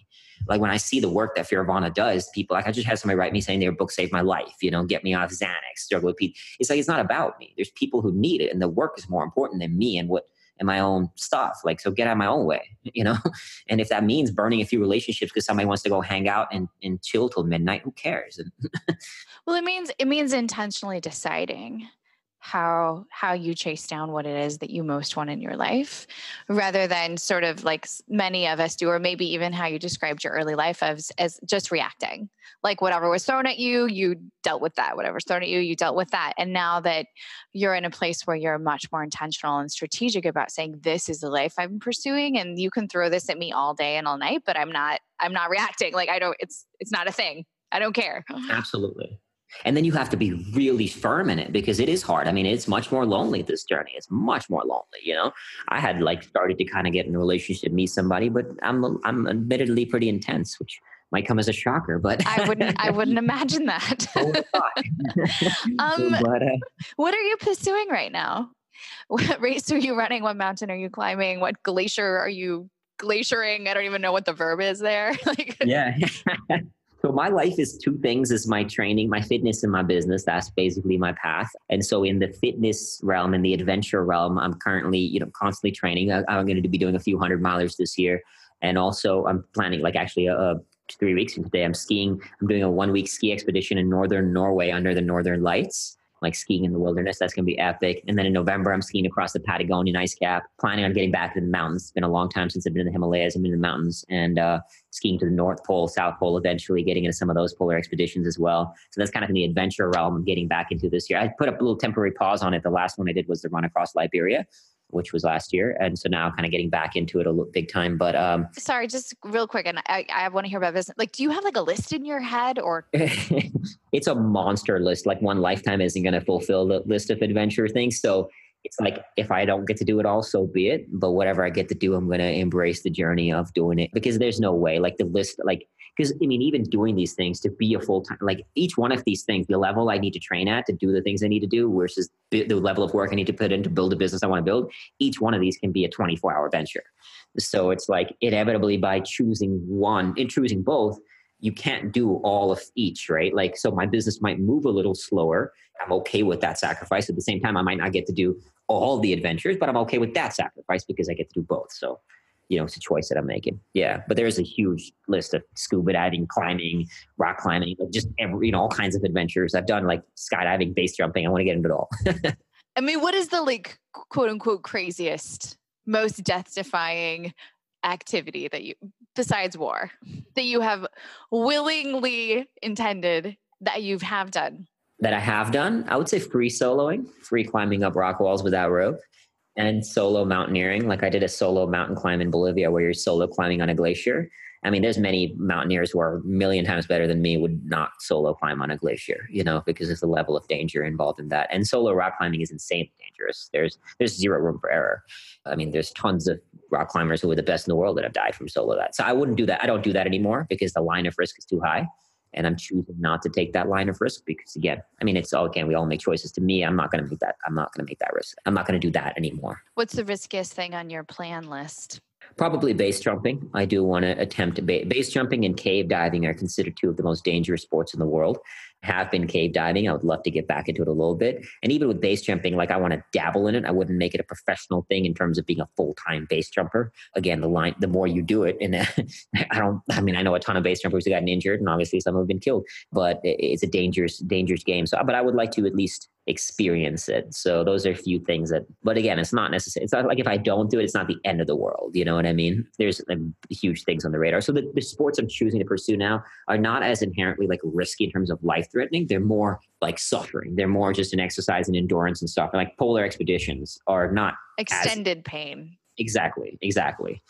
Like when I see the work that Fearvana does, people like I just had somebody write me saying their book saved my life, you know, get me off Xanax, struggle with people. It's like it's not about me. There's people who need it, and the work is more important than me and what and my own stuff. Like, so get out of my own way, you know? And if that means burning a few relationships because somebody wants to go hang out and, and chill till midnight, who cares? well, it means, it means intentionally deciding how how you chase down what it is that you most want in your life rather than sort of like many of us do or maybe even how you described your early life as as just reacting. Like whatever was thrown at you you dealt with that. Whatever's thrown at you you dealt with that. And now that you're in a place where you're much more intentional and strategic about saying this is the life i'm pursuing and you can throw this at me all day and all night but i'm not i'm not reacting. Like i don't it's it's not a thing. I don't care. Absolutely and then you have to be really firm in it because it is hard. I mean, it's much more lonely this journey. It's much more lonely, you know. I had like started to kind of get in a relationship, meet somebody, but I'm I'm admittedly pretty intense, which might come as a shocker, but I wouldn't I wouldn't imagine that. um, but, uh, what are you pursuing right now? What race are you running? What mountain are you climbing? What glacier are you glaciering? I don't even know what the verb is there. like Yeah. So my life is two things is my training, my fitness and my business. That's basically my path. And so in the fitness realm, in the adventure realm, I'm currently, you know, constantly training. I, am going to be doing a few hundred milers this year. And also I'm planning like actually a, a three weeks from today, I'm skiing. I'm doing a one week ski expedition in Northern Norway under the Northern Lights like skiing in the wilderness. That's going to be epic. And then in November, I'm skiing across the Patagonian ice cap, planning on getting back to the mountains. It's been a long time since I've been in the Himalayas. I've been in the mountains and uh, skiing to the North Pole, South Pole, eventually getting into some of those polar expeditions as well. So that's kind of in the adventure realm I'm getting back into this year. I put a little temporary pause on it. The last one I did was the run across Liberia which was last year, and so now kind of getting back into it a little big time. But um, sorry, just real quick, and I, I want to hear about this. Like, do you have like a list in your head, or it's a monster list? Like one lifetime isn't going to fulfill the list of adventure things. So it's like if I don't get to do it all, so be it. But whatever I get to do, I'm going to embrace the journey of doing it because there's no way. Like the list, like because I mean, even doing these things to be a full time, like each one of these things, the level I need to train at to do the things I need to do versus the level of work I need to put in to build a business I want to build, each one of these can be a 24 hour venture. So it's like inevitably by choosing one, in choosing both, you can't do all of each, right? Like, so my business might move a little slower. I'm okay with that sacrifice. At the same time, I might not get to do all the adventures, but I'm okay with that sacrifice because I get to do both. So you know, it's a choice that I'm making. Yeah, but there's a huge list of scuba diving, climbing, rock climbing, just every, you know, all kinds of adventures. I've done like skydiving, base jumping. I want to get into it all. I mean, what is the like quote unquote craziest, most death defying activity that you, besides war, that you have willingly intended that you have done? That I have done, I would say free soloing, free climbing up rock walls without rope and solo mountaineering. Like I did a solo mountain climb in Bolivia where you're solo climbing on a glacier. I mean, there's many mountaineers who are a million times better than me would not solo climb on a glacier, you know, because there's a level of danger involved in that. And solo rock climbing is insanely dangerous. There's there's zero room for error. I mean, there's tons of rock climbers who are the best in the world that have died from solo that. So I wouldn't do that. I don't do that anymore because the line of risk is too high and I'm choosing not to take that line of risk because again, I mean, it's all again, we all make choices. To me, I'm not going to make that. I'm not going to make that risk. I'm not going to do that anymore. What's the riskiest thing on your plan list? Probably base jumping. I do want to attempt ba- base jumping and cave diving are considered two of the most dangerous sports in the world. Have been cave diving. I would love to get back into it a little bit. And even with base jumping, like I want to dabble in it. I wouldn't make it a professional thing in terms of being a full time base jumper. Again, the line, the more you do it, and I don't, I mean, I know a ton of base jumpers who gotten injured, and obviously some have been killed, but it's a dangerous, dangerous game. So, but I would like to at least experience it. So those are a few things that, but again, it's not necessary. It's not like if I don't do it, it's not the end of the world. You know what I mean? There's like, huge things on the radar. So the, the sports I'm choosing to pursue now are not as inherently like risky in terms of life threatening. They're more like suffering. They're more just an exercise and endurance and stuff. And like polar expeditions are not extended as, pain. Exactly, exactly.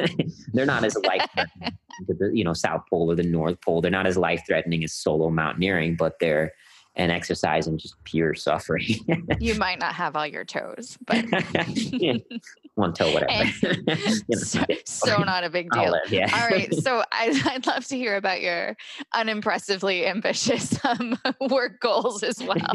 They're not as life the you know South Pole or the North Pole. They're not as life threatening as solo mountaineering, but they're and exercise and just pure suffering. you might not have all your toes, but yeah. one toe, whatever. you know, so, so, not a big deal. Live, yeah. all right. So I, would love to hear about your unimpressively ambitious um, work goals as well.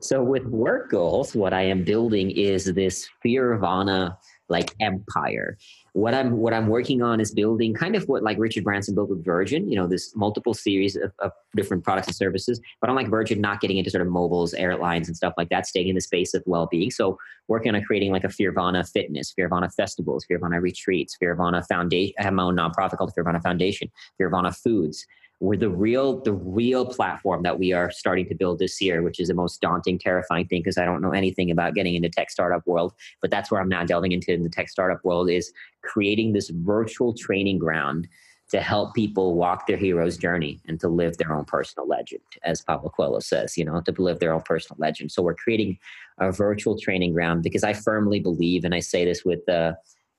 so with work goals, what I am building is this Fearvana like empire what I'm what I'm working on is building kind of what like Richard Branson built with Virgin, you know, this multiple series of, of, different products and services. But unlike Virgin, not getting into sort of mobiles, airlines, and stuff like that, staying in the space of well-being. So working on creating like a Fearvana fitness, Fearvana festivals, Fearvana retreats, Fearvana foundation. I have my own nonprofit called Fearvana Foundation, Fearvana Foods we're the real the real platform that we are starting to build this year which is the most daunting terrifying thing because i don't know anything about getting into tech startup world but that's where i'm now delving into in the tech startup world is creating this virtual training ground to help people walk their hero's journey and to live their own personal legend as Pablo Coelho says you know to live their own personal legend. So we're creating a virtual training ground because i firmly believe and i say this with uh,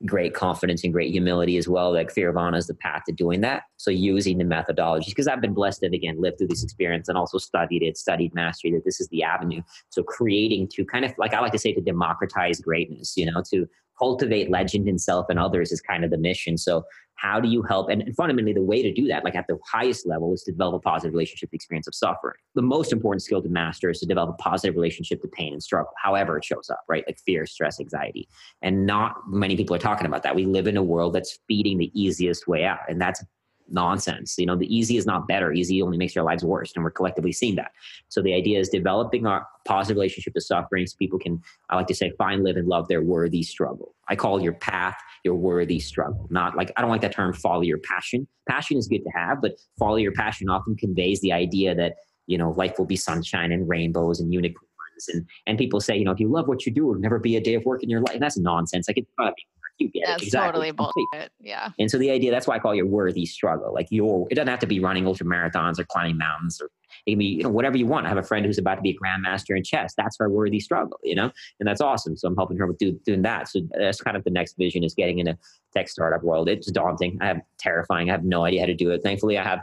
great confidence and great humility as well. Like Fearvana is the path to doing that. So using the methodologies, because I've been blessed to again live through this experience and also studied it, studied mastery, that this is the avenue. So creating to kind of like I like to say to democratize greatness, you know, to cultivate legend in self and others is kind of the mission. So how do you help? And, fundamentally, the way to do that, like at the highest level, is to develop a positive relationship, the experience of suffering. The most important skill to master is to develop a positive relationship to pain and struggle, however it shows up, right? Like fear, stress, anxiety. And not many people are talking about that. We live in a world that's feeding the easiest way out. And that's nonsense. You know, the easy is not better. Easy only makes our lives worse. And we're collectively seeing that. So the idea is developing our positive relationship to suffering so people can, I like to say, find, live, and love their worthy struggle. I call your path your worthy struggle. Not like, I don't like that term, follow your passion. Passion is good to have, but follow your passion often conveys the idea that, you know, life will be sunshine and rainbows and unicorns. And, and people say, you know, if you love what you do, it'll never be a day of work in your life. And that's nonsense. Like it's gotta be you get that's it. Exactly. totally bullshit. Yeah. And so the idea that's why I call your worthy struggle. Like your it doesn't have to be running ultra marathons or climbing mountains or it can be, you know, whatever you want. I have a friend who's about to be a grandmaster in chess. That's her worthy struggle, you know? And that's awesome. So I'm helping her with do, doing that. So that's kind of the next vision is getting in a tech startup world. It's daunting. I have terrifying. I have no idea how to do it. Thankfully I have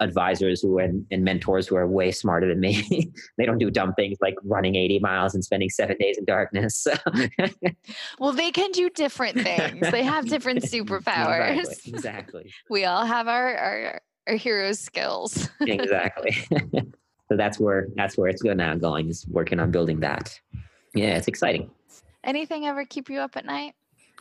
advisors who and, and mentors who are way smarter than me. they don't do dumb things like running 80 miles and spending seven days in darkness. well, they can do different things. They have different superpowers. Exactly. exactly. we all have our, our, our hero skills. exactly. so that's where that's where it's going now going is working on building that. Yeah, it's exciting. Anything ever keep you up at night?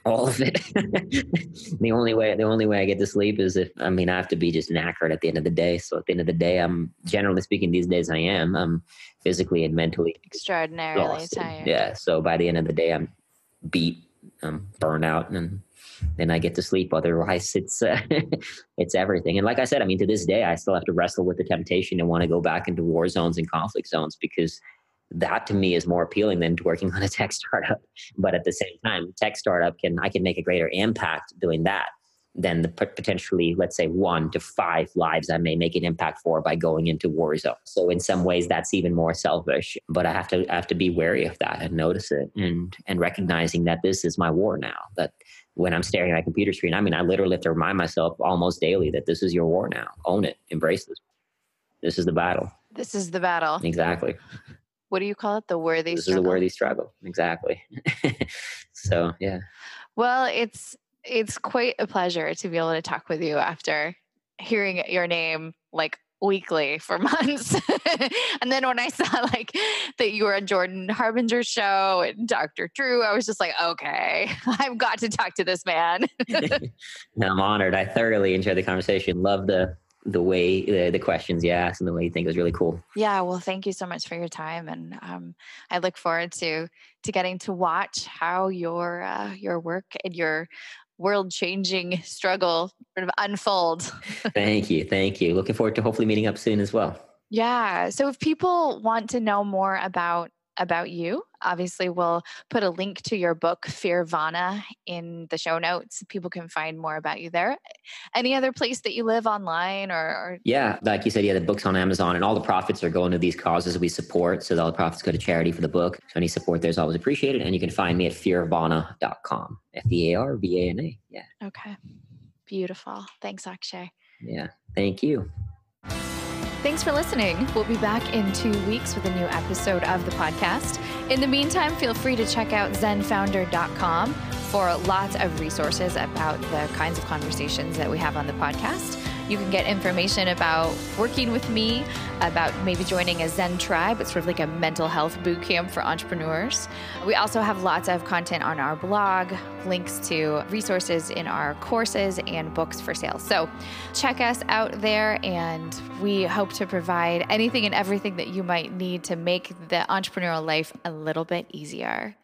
All of it. the only way the only way I get to sleep is if I mean I have to be just knackered at the end of the day. So at the end of the day, I'm generally speaking these days I am I'm physically and mentally extraordinarily exhausted. tired. Yeah. So by the end of the day, I'm beat, I'm burned out, and then I get to sleep. Otherwise, it's uh, it's everything. And like I said, I mean to this day, I still have to wrestle with the temptation to want to go back into war zones and conflict zones because that to me is more appealing than working on a tech startup. But at the same time, tech startup can I can make a greater impact doing that than the potentially let's say one to five lives I may make an impact for by going into war zone. So in some ways that's even more selfish. But I have to I have to be wary of that and notice it and and recognizing that this is my war now. That when I'm staring at my computer screen, I mean I literally have to remind myself almost daily that this is your war now. Own it. Embrace this. This is the battle. This is the battle. Exactly what do you call it? The worthy this struggle. is a worthy struggle. Exactly. so yeah. Well, it's it's quite a pleasure to be able to talk with you after hearing your name like weekly for months. and then when I saw like that you were on Jordan Harbinger's show and Dr. Drew, I was just like, okay, I've got to talk to this man. I'm honored. I thoroughly enjoyed the conversation. Love the the way the, the questions you asked and the way you think it was really cool. Yeah, well, thank you so much for your time, and um, I look forward to to getting to watch how your uh, your work and your world changing struggle sort of unfold. thank you, thank you. Looking forward to hopefully meeting up soon as well. Yeah. So if people want to know more about about you. Obviously, we'll put a link to your book, Fearvana, in the show notes. People can find more about you there. Any other place that you live online or, or, Yeah, like you said, yeah, the book's on Amazon and all the profits are going to these causes we support. So all the profits go to charity for the book. So any support there is always appreciated. And you can find me at fearvana.com. F E A R V A N A. Yeah. Okay. Beautiful. Thanks, Akshay. Yeah. Thank you. Thanks for listening. We'll be back in two weeks with a new episode of the podcast. In the meantime, feel free to check out zenfounder.com for lots of resources about the kinds of conversations that we have on the podcast. You can get information about working with me, about maybe joining a Zen tribe. It's sort of like a mental health boot camp for entrepreneurs. We also have lots of content on our blog, links to resources in our courses and books for sale. So check us out there, and we hope to provide anything and everything that you might need to make the entrepreneurial life a little bit easier.